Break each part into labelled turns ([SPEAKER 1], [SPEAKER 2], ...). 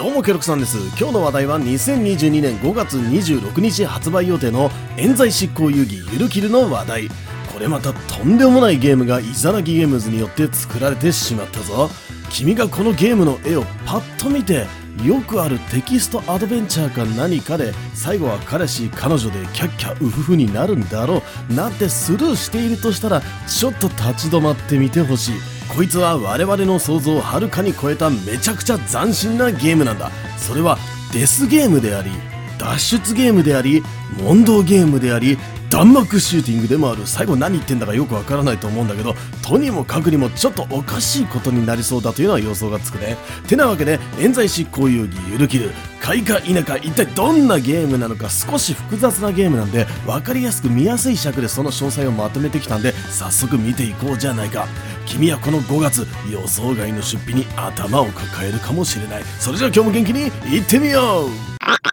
[SPEAKER 1] どうもケロクさんです。今日の話題は2022年5月26日発売予定の冤罪執行遊戯ゆるキルの話題これまたとんでもないゲームがイザナギゲームズによって作られてしまったぞ。君がこのゲームの絵をパッと見てよくあるテキストアドベンチャーか何かで最後は彼氏彼女でキャッキャウフフになるんだろうなんてスルーしているとしたらちょっと立ち止まってみてほしい。こいつは我々の想像をはるかに超えためちゃくちゃ斬新なゲームなんだ。それはデスゲームであり脱出ゲームであり問答ゲームであり弾幕シューティングでもある最後何言ってんだかよくわからないと思うんだけどとにもかくにもちょっとおかしいことになりそうだというのは予想がつくね。てなわけで冤罪執行遊戯ゆるきる。買いか否か一体どんなゲームなのか少し複雑なゲームなんで分かりやすく見やすい尺でその詳細をまとめてきたんで早速見ていこうじゃないか。君はこの5月予想外の出費に頭を抱えるかもしれない。それじゃあ今日も元気にいってみよう!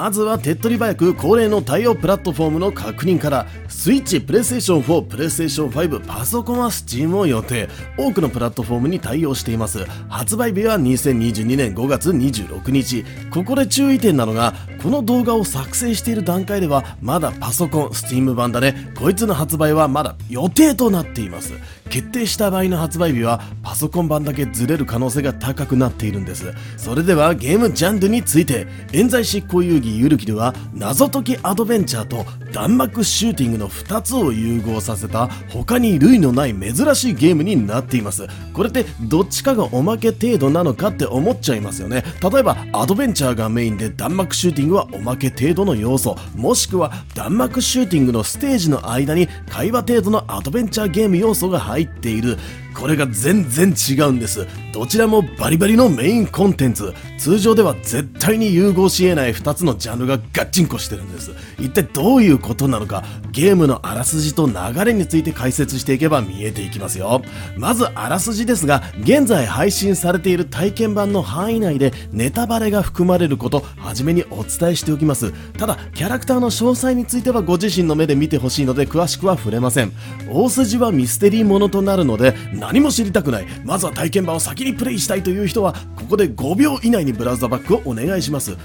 [SPEAKER 1] まずは手っ取り早く恒例の対応プラットフォームの確認からスイッチ、プレイステーション4、プレイステーション5、パソコンは Steam を予定多くのプラットフォームに対応しています発売日は2022年5月26日。ここで注意点なのがこの動画を作成している段階ではまだパソコン、Steam 版だね。こいつの発売はまだ予定となっています。決定した場合の発売日はパソコン版だけずれる可能性が高くなっているんです。それではゲームジャンルについて冤罪執行遊戯ゆるきでは謎解きアドベンチャーと弾幕シューティングの2つを融合させた他に類のない珍しいゲームになっています。これってどっちかがおまけ程度なのかって思っちゃいますよね。例えばアドベンチャーがメインで弾幕シューティングはおまけ程度の要素。もしくは弾幕シューティングのステージの間に会話程度のアドベンチャーゲーム要素が入入っているこれが全然違うんです。どちらもバリバリのメインコンテンツ。通常では絶対に融合し得ない2つのジャンルがガッチンコしてるんです。一体どういうことなのかゲームのあらすじと流れについて解説していけば見えていきますよ。まずあらすじですが現在配信されている体験版の範囲内でネタバレが含まれること初めにお伝えしておきます。ただキャラクターの詳細についてはご自身の目で見てほしいので詳しくは触れません。大筋はミステリーものとなるので何も知りたくない。まずは体験版を先にプレイしたいという人はここで5秒以内にブラウザバックをお願いします。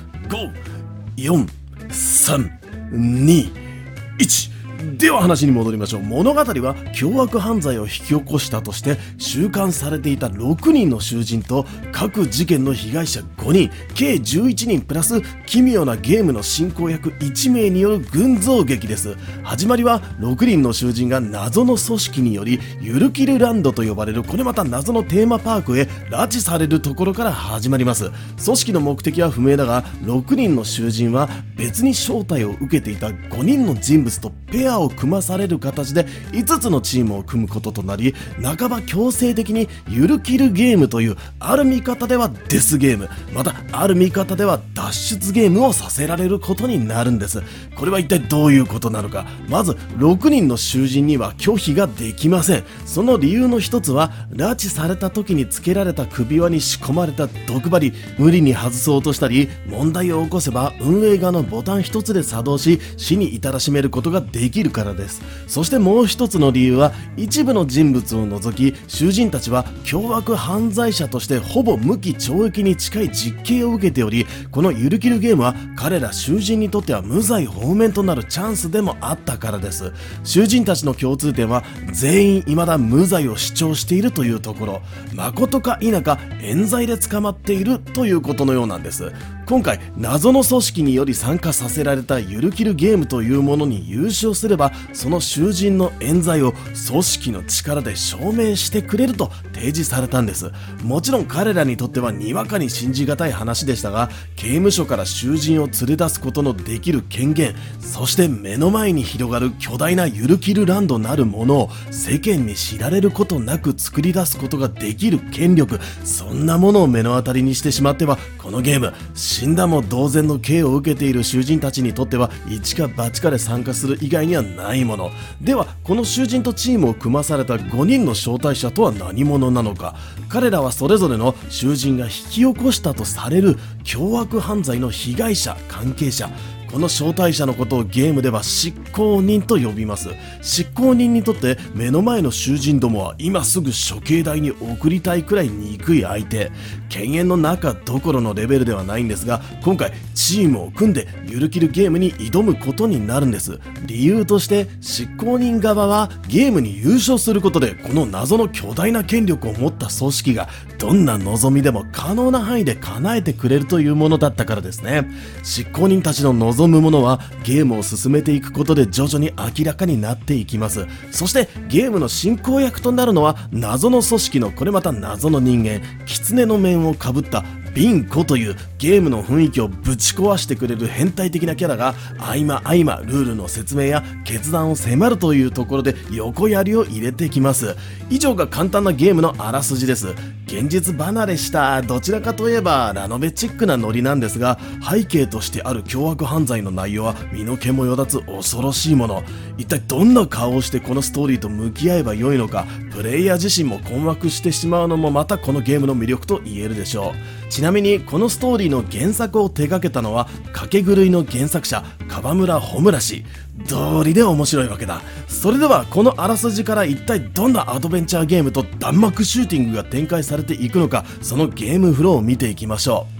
[SPEAKER 1] 54321では話に戻りましょう。物語は凶悪犯罪を引き起こしたとして収監されていた6人の囚人と各事件の被害者5人計11人プラス奇妙なゲームの進行役1名による群像劇です。始まりは6人の囚人が謎の組織によりゆるキルランドと呼ばれるこれまた謎のテーマパークへ拉致されるところから始まります。組織の目的は不明だが6人の囚人は別に招待を受けていた5人の人物とペアアを組まされる形で5つのチームを組むこととなり半ば強制的にゆるキルゲームというある見方ではデスゲーム。またある見方では脱出ゲームをさせられることになるんです。これは一体どういうことなのか。まず6人の囚人には拒否ができません。その理由の一つは拉致された時につけられた首輪に仕込まれた毒針。無理に外そうとしたり問題を起こせば運営側のボタン一つで作動し死に至らしめることができるからです。そしてもう一つの理由は一部の人物を除き囚人たちは凶悪犯罪者としてほぼ無期懲役に近い実刑を受けておりこのゆるキルゲームは彼ら囚人にとっては無罪放免となるチャンスでもあったからです。囚人たちの共通点は全員未だ無罪を主張しているというところ。誠か否か冤罪で捕まっているということのようなんです。今回謎の組織により参加させられたゆるキルゲームというものに優勝すればその囚人の冤罪を組織の力で証明してくれると提示されたんです。もちろん彼らにとってはにわかに信じがたい話でしたが刑務所から囚人を連れ出すことのできる権限そして目の前に広がる巨大なゆるキルランドなるものを世間に知られることなく作り出すことができる権力そんなものを目の当たりにしてしまってはこのゲーム死んだも同然の刑を受けている囚人たちにとっては一か八かで参加する以外にはないもの。ではこの囚人とチームを組まされた5人の招待者とは何者なのか。彼らはそれぞれの囚人が引き起こしたとされる凶悪犯罪の被害者関係者。この招待者のことをゲームでは執行人と呼びます。執行人にとって目の前の囚人どもは今すぐ処刑台に送りたいくらい憎い相手。犬猿の中どころのレベルではないんですが今回チームを組んでゆるキルゲームに挑むことになるんです。理由として執行人側はゲームに優勝することでこの謎の巨大な権力を持った組織がどんな望みでも可能な範囲で叶えてくれるというものだったからですね。執行人たちの望望むものはゲームを進めていくことで徐々に明らかになっていきます。そしてゲームの進行役となるのは謎の組織のこれまた謎の人間狐の面をかぶったビンコというゲームの雰囲気をぶち壊してくれる変態的なキャラが合間合間ルールの説明や決断を迫るというところで横槍を入れてきます。以上が簡単なゲームのあらすじです。現実離れしたどちらかといえばラノベチックなノリなんですが背景としてある凶悪犯罪の内容は身の毛もよだつ恐ろしいもの。一体どんな顔をしてこのストーリーと向き合えばよいのかプレイヤー自身も困惑してしまうのもまたこのゲームの魅力と言えるでしょう。ちなみにこのストーリーの原作を手掛けたのは掛け狂いの原作者川村穂村氏。道理で面白いわけだ。それではこのあらすじから一体どんなアドベンチャーゲームと弾幕シューティングが展開されていくのかそのゲームフローを見ていきましょう。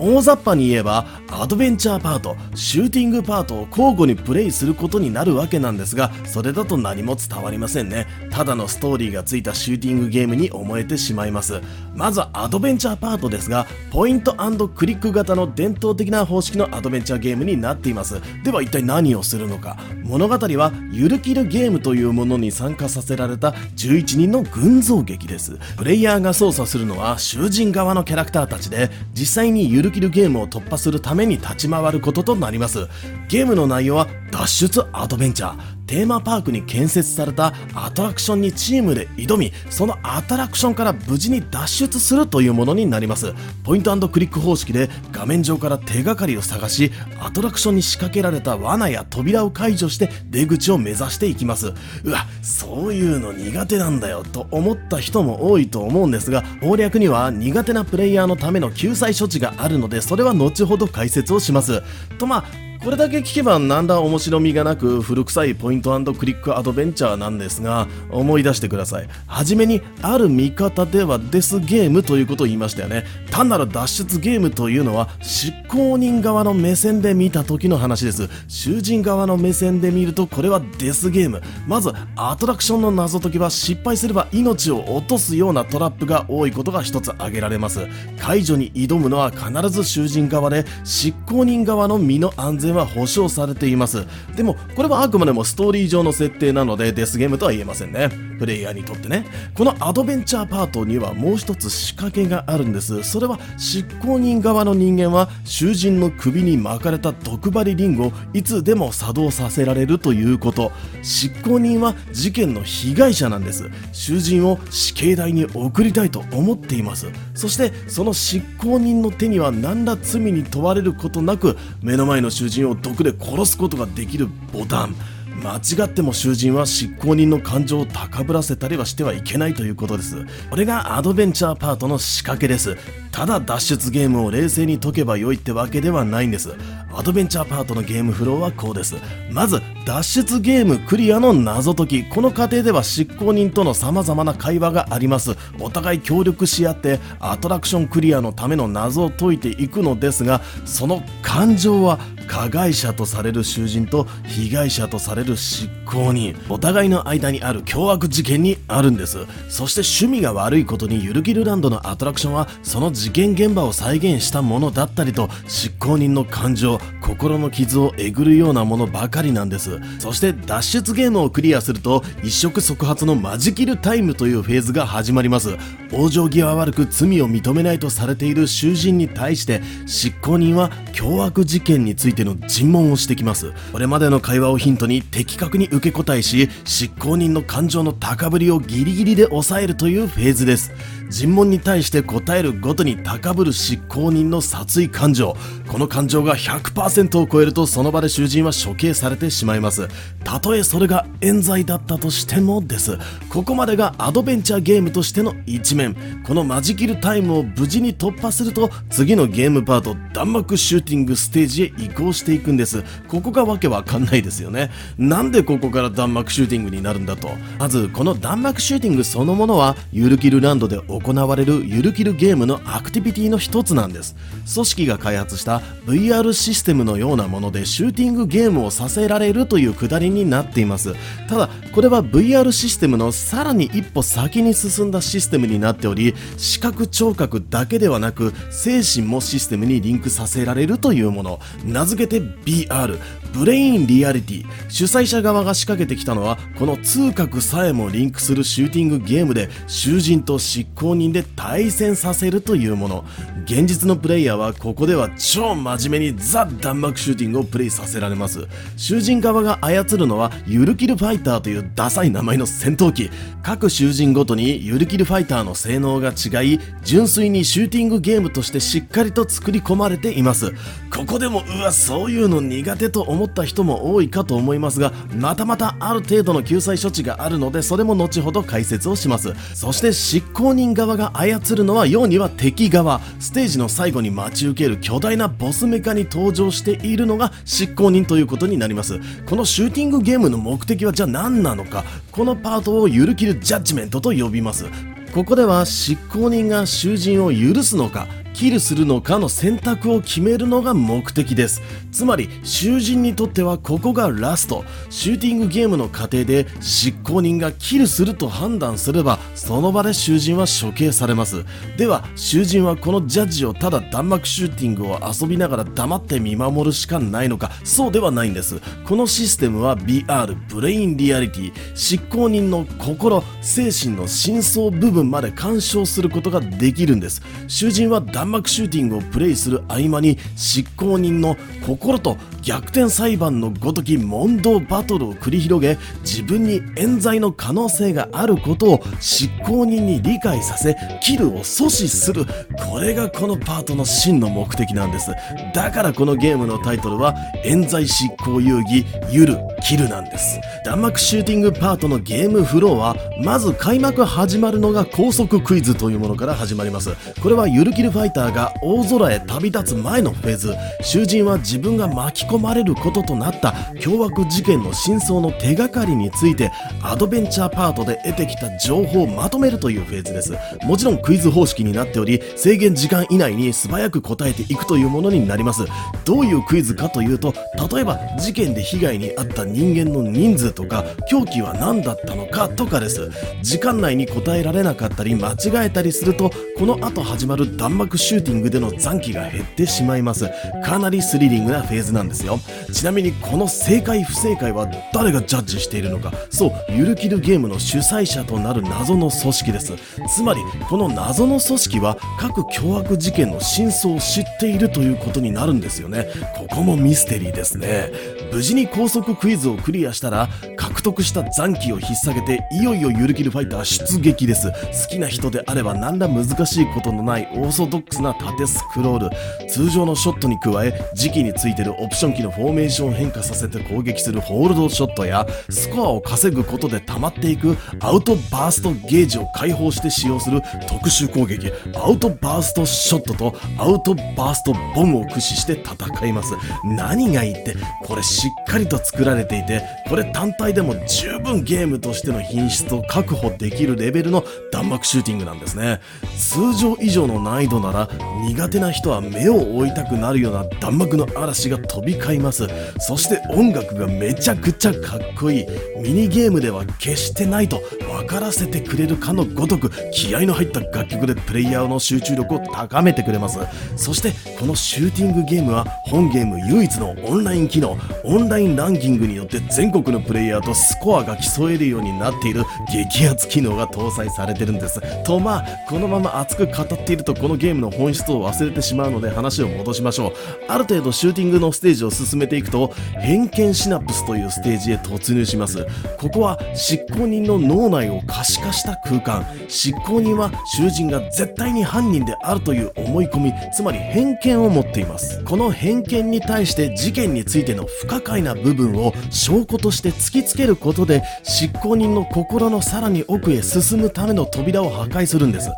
[SPEAKER 1] 大雑把に言えばアドベンチャーパートシューティングパートを交互にプレイすることになるわけなんですがそれだと何も伝わりませんね。ただのストーリーがついたシューティングゲームに思えてしまいます。まずはアドベンチャーパートですがポイントクリック型の伝統的な方式のアドベンチャーゲームになっています。では一体何をするのか。物語はゆるキルゲームというものに参加させられた11人の群像劇です。プレイヤーが操作するのは囚人側のキャラクターたちで実際にゆるキルゲームを突破するために立ち回ることとなります。ゲームの内容は脱出アドベンチャー。テーマパークに建設されたアトラクションにチームで挑みそのアトラクションから無事に脱出するというものになります。ポイントクリック方式で画面上から手がかりを探しアトラクションに仕掛けられた罠や扉を解除して出口を目指していきます。うわそういうの苦手なんだよと思った人も多いと思うんですが攻略には苦手なプレイヤーのための救済処置があるのでそれは後ほど解説をします。とまあこれだけ聞けばなんだ面白みがなく古臭いポイントクリックアドベンチャーなんですが思い出してください。はじめにある見方ではデスゲームということを言いましたよね。単なる脱出ゲームというのは執行人側の目線で見た時の話です。囚人側の目線で見るとこれはデスゲーム。まずアトラクションの謎解きは失敗すれば命を落とすようなトラップが多いことが一つ挙げられます。解除に挑むのは必ず囚人側で執行人側の身の安全全は保証されています。でもこれはあくまでもストーリー上の設定なのでデスゲームとは言えませんね。プレイヤーにとってね。このアドベンチャーパートにはもう一つ仕掛けがあるんです。それは執行人側の人間は囚人の首に巻かれた毒針リングをいつでも作動させられるということ。執行人は事件の被害者なんです。囚人を死刑台に送りたいと思っています。そしてその執行人の手には何ら罪に問われることなく目の前の囚人人を毒で殺すことができるボタン。間違っても囚人は執行人の感情を高ぶらせたりはしてはいけないということです。これがアドベンチャーパートの仕掛けです。ただ脱出ゲームを冷静に解けば良いってわけではないんです。アドベンチャーパートのゲームフローはこうです。まず脱出ゲームクリアの謎解き。この過程では執行人との様々な会話があります。お互い協力し合ってアトラクションクリアのための謎を解いていくのですがその感情は加害者とされる囚人と被害者とされる執行人。お互いの間にある凶悪事件にあるんです。そして趣味が悪いことにゆるキルランドのアトラクションはその事件現場を再現したものだったりと執行人の感情心の傷をえぐるようなものばかりなんです。そして脱出ゲームをクリアすると一触即発のマジキルタイムというフェーズが始まります。往生際悪く罪を認めないとされている囚人に対して執行人は凶悪事件についての尋問をしてきます。これまでの会話をヒントに的確に受け答えし執行人の感情の高ぶりをギリギリで抑えるというフェーズです。尋問に対して答えるごとに高ぶる執行人の殺意感情。この感情がを超えるとその場で囚人は処刑されてしまいます。たとえそれが冤罪だったとしてもです。ここまでがアドベンチャーゲームとしての一面。このマジキルタイムを無事に突破すると次のゲームパート弾幕シューティングステージへ行く行していくんです。ここがわけわかんないですよね。なんでここから弾幕シューティングになるんだと。まずこの弾幕シューティングそのものはゆるキルランドで行われるゆるキルゲームのアクティビティの一つなんです。組織が開発した VR システムのようなものでシューティングゲームをさせられるというくだりになっています。ただこれは VR システムのさらに一歩先に進んだシステムになっており視覚聴覚だけではなく精神もシステムにリンクさせられるというもの。名付けて BR ブレインリアリティ。主催者側が仕掛けてきたのはこの通覚さえもリンクするシューティングゲームで囚人と執行人で対戦させるというもの。現実のプレイヤーはここでは超真面目にザ・弾幕シューティングをプレイさせられます。囚人側が操るのはゆるキルファイターというダサい名前の戦闘機。各囚人ごとにゆるキルファイターの性能が違い純粋にシューティングゲームとしてしっかりと作り込まれています。ここでもうわそういうの苦手と思った人も多いかと思いますがまたまたある程度の救済処置があるのでそれも後ほど解説をします。そして執行人側が操るのはようには敵側。ステージの最後に待ち受ける巨大なボスメカに登場しているのが執行人ということになります。このシューティングゲームの目的はじゃあ何なのか？このパートをゆるきるジャッジメントと呼びます。ここでは執行人が囚人を許すのか？キルするのかの選択を決めるのが目的です。つまり囚人にとってはここがラスト。シューティングゲームの過程で執行人がキルすると判断すればその場で囚人は処刑されます。では囚人はこのジャッジをただ弾幕シューティングを遊びながら黙って見守るしかないのか。そうではないんです。このシステムは BR ブレインリアリティ。執行人の心精神の深層部分まで干渉することができるんです。囚人は弾幕シューティングをプレイする合間に執行人の心と逆転裁判のごとき問答バトルを繰り広げ自分に冤罪の可能性があることを執行人に理解させキルを阻止する。これがこのパートの真の目的なんです。だからこのゲームのタイトルは冤罪執行遊戯ゆるキルなんです。弾幕シューティングパートのゲームフローはまず開幕始まるのが高速クイズというものから始まります。これはゆるキルファイターが大空へ旅立つ前のフェーズ。囚人は自分が巻き込まれることとなった凶悪事件の真相の手がかりについてアドベンチャーパートで得てきた情報をまとめるというフェーズです。もちろんクイズ方式になっており制限時間以内に素早く答えていくというものになります。どういうクイズかというと例えば事件で被害に遭った人間の人数とか凶器は何だったのかとかです。時間内に答えられなかったり間違えたりするとこの後始まる弾幕シューティングでの残機が減ってしまいます。かなりスリリングなフェーズなんですよ。ちなみにこの正解不正解は誰がジャッジしているのか。そうゆるキルゲームの主催者となる謎の組織です。つまりこの謎の組織は各凶悪事件の真相を知っているということになるんですよね。ここもミステリーですね。無事に高速クイズをクリアしたら獲得した残機を引っ提げていよいよゆるキルファイター出撃です。好きな人であれば何ら難しいことのないオーソドックスな縦スクロール。通常のショットに加え時期についてるオプション機のフォーメーションを変化させて攻撃するホールドショットやスコアを稼ぐことで溜まっていくアウトバーストゲージを解放して使用する特殊攻撃。アウトバーストショットとアウトバーストボムを駆使して戦います。何がいいってこれしっかりと作られていてこれ単体でも十分ゲームとしての品質を確保できるレベルの弾幕シューティングなんですね。通常以上の難易度なら苦手な人は目を追いたくなるような弾幕の嵐が飛び交います。そして音楽がめちゃくちゃかっこいい。ミニゲームでは決してないと分からせてくれるかのごとく気合の入った楽曲でプレイヤーの集中力を高めてくれます。そしてこのシューティングゲームは本ゲーム唯一のオンライン機能。オンラインランキングによって全国のプレイヤーとスコアが競えるようになっている激アツ機能が搭載されてるんです。とまあこのまま熱く語っているとこのゲームの本質を忘れてしまうので話を戻しましょう。ある程度シューティングのステージを進めていくと偏見シナプスというステージへ突入します。ここは執行人の脳内を可視化した空間。執行人は囚人が絶対に犯人であるという思い込みつまり偏見を持っています。この偏見に対して事件についての不快な部分を証拠として突きつけることで執行人の心のさらに奥へ進むための扉を破壊するんです。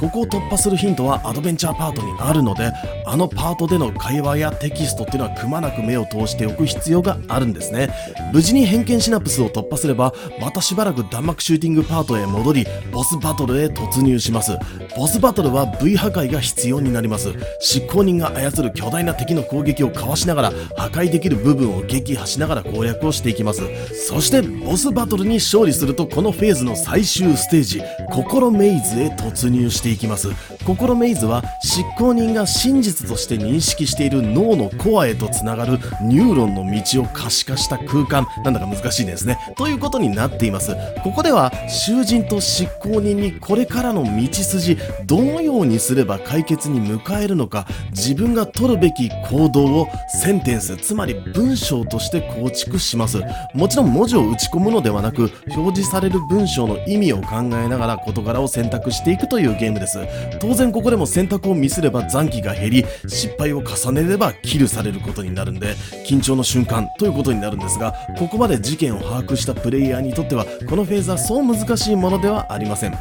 [SPEAKER 1] ここを突破するヒントはアドベンチャーパートにあるのであのパートでの会話やテキストっていうのはくまなく目を通しておく必要があるんですね。無事に偏見シナプスを突破すればまたしばらく弾幕シューティングパートへ戻りボスバトルへ突入します。ボスバトルは V 破壊が必要になります。執行人が操る巨大な敵の攻撃をかわしながら破壊できる部分を撃破しながら攻略をしていきます。そしてボスバトルに勝利するとこのフェーズの最終ステージ心メイズへ突入していきます。心メイズは執行人が真実として認識している脳のコアへとつながるニューロンの道を可視化した空間。なんだか難しいですね。ということになっています。ここでは囚人と執行人にこれからの道筋どのようにすれば解決に迎えるのか自分が取るべき行動をセンテンスつまり文章として構築します。もちろん文字を打ち込むのではなく表示される文章の意味を考えながら事柄を選択していくというゲームです。当然ここでも選択をミスれば残機が減り失敗を重ねればキルされることになるんで緊張の瞬間ということになるんですがここまで事件を把握したプレイヤーにとってはこのフェーズはそう難しいものではありません。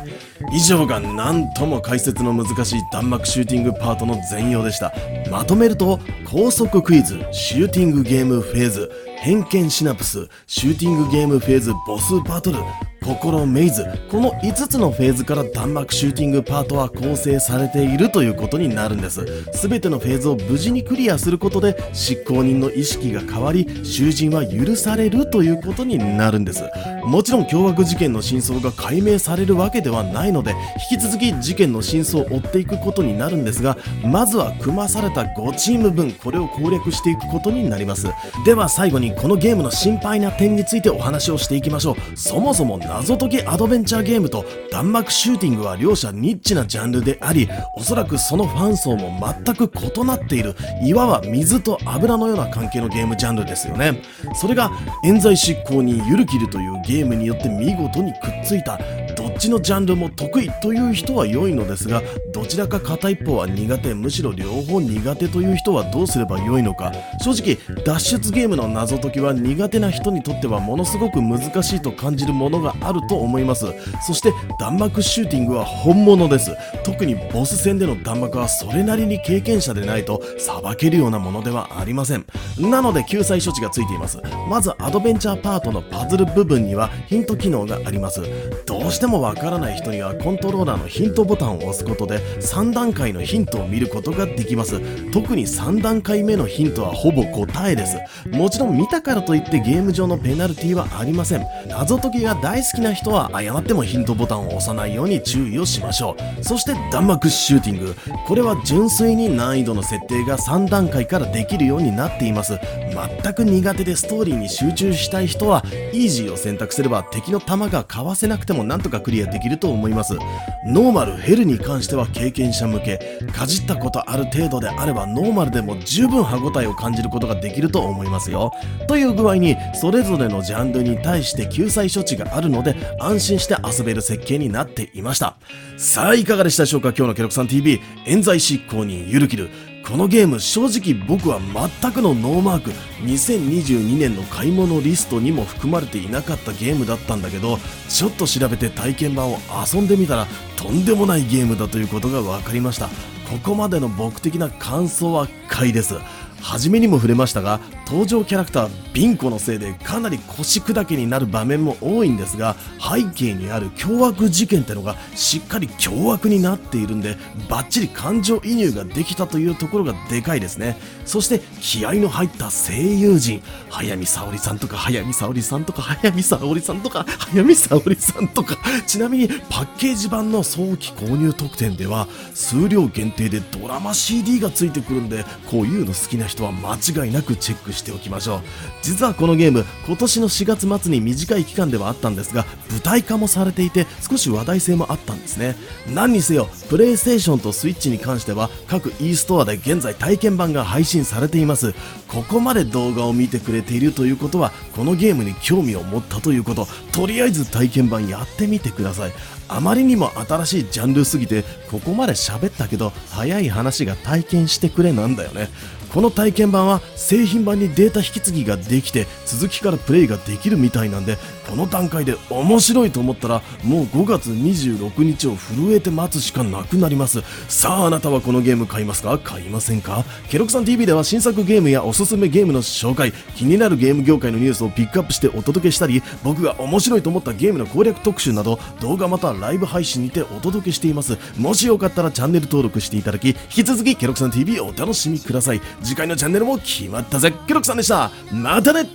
[SPEAKER 1] 以上が何とも解説の難しい弾幕シューティングパートの全容でした。まとめると高速クイズシューティングゲームフェーズ。偏見シナプスシューティングゲームフェーズボスバトル。心メイズこの5つのフェーズから弾幕シューティングパートは構成されているということになるんです。全てのフェーズを無事にクリアすることで執行人の意識が変わり囚人は許されるということになるんです。もちろん凶悪事件の真相が解明されるわけではないので引き続き事件の真相を追っていくことになるんですがまずは組まされた5チーム分これを攻略していくことになります。では最後にこのゲームの心配な点についてお話をしていきましょう。そもそも謎解きアドベンチャーゲームと弾幕シューティングは両者ニッチなジャンルでありおそらくそのファン層も全く異なっているいわば水と油のような関係のゲームジャンルですよね。それが冤罪執行にゆるキルというゲームによって見事にくっついたどっちのジャンルも得意という人は良いのですがどちらか片一方は苦手むしろ両方苦手という人はどうすれば良いのか。正直脱出ゲームの謎解きは苦手な人にとってはものすごく難しいと感じるものがあると思います。そして弾幕シューティングは本物です。特にボス戦での弾幕はそれなりに経験者でないとさばけるようなものではありません。なので救済処置がついています。まずアドベンチャーパートのパズル部分にはヒント機能があります。どうしてもわからない人にはコントローラーのヒントボタンを押すことで3段階のヒントを見ることができます。特に3段階目のヒントはほぼ答えです。もちろん見たからといってゲーム上のペナルティはありません。謎解きが大好好きな人は誤ってもヒントボタンを押さないように注意をしましょう。そして弾幕シューティング。これは純粋に難易度の設定が3段階からできるようになっています。全く苦手でストーリーに集中したい人はイージーを選択すれば敵の弾がかわせなくてもなんとかクリアできると思います。ノーマルヘルに関しては経験者向け。かじったことある程度であればノーマルでも十分歯応えを感じることができると思いますよ。という具合にそれぞれのジャンルに対して救済処置があるのので安心して遊べる設計になっていました。さあいかがでしたでしょうか？今日のケロクさん TV 冤罪執行遊戯ユルキル。このゲーム正直僕は全くのノーマーク。2022年の買い物リストにも含まれていなかったゲームだったんだけどちょっと調べて体験版を遊んでみたらとんでもないゲームだということが分かりました。ここまでの僕的な感想は快です。初めにも触れましたが登場キャラクタービンコのせいでかなり腰砕けになる場面も多いんですが背景にある凶悪事件ってのがしっかり凶悪になっているんでバッチリ感情移入ができたというところがでかいですね。そして気合の入った声優陣早見沙織さんとか早見沙織さんとか早見沙織さんとか早見沙織さんとかちなみにパッケージ版の早期購入特典では数量限定でドラマ CD がついてくるんでこういうの好きな人は間違いなくチェックしてしておきましょう。実はこのゲーム今年の4月末に短い期間ではあったんですが舞台化もされていて少し話題性もあったんですね。何にせよプレイステーションとスイッチに関しては各 e ストアで現在体験版が配信されています。ここまで動画を見てくれているということはこのゲームに興味を持ったということ。とりあえず体験版やってみてください。あまりにも新しいジャンルすぎてここまで喋ったけど早い話が体験してくれなんだよね。この体験版は製品版にデータ引き継ぎができて続きからプレイができるみたいなんでこの段階で面白いと思ったらもう5月26日を震えて待つしかなくなります。さああなたはこのゲーム買いますか？買いませんか？ケロクさん TV では新作ゲームやおすすめゲームの紹介気になるゲーム業界のニュースをピックアップしてお届けしたり僕が面白いと思ったゲームの攻略特集など動画またはライブ配信にてお届けしています。もしよかったらチャンネル登録していただき引き続きケロクさん TV をお楽しみください。次回のチャンネルも決まったぜ。ケロクさんでした。またね。